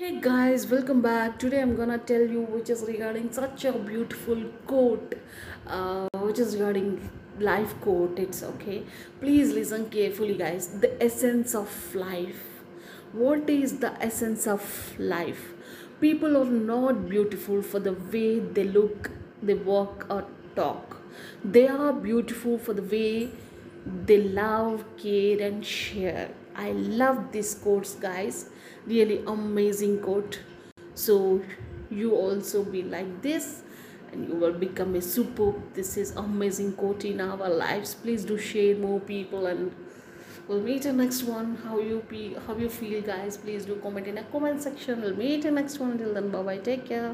Hey guys, welcome back. Today I'm gonna tell you which is regarding such a beautiful quote, uh, which is regarding life quote. It's okay. Please listen carefully, guys. The essence of life. What is the essence of life? People are not beautiful for the way they look, they walk, or talk. They are beautiful for the way they love, care, and share. I love this quotes, guys. Really amazing quote. So you also be like this and you will become a super. This is amazing quote in our lives. Please do share more people and we'll meet in next one. How you be how you feel guys? Please do comment in a comment section. We'll meet in next one. Until then, bye bye. Take care.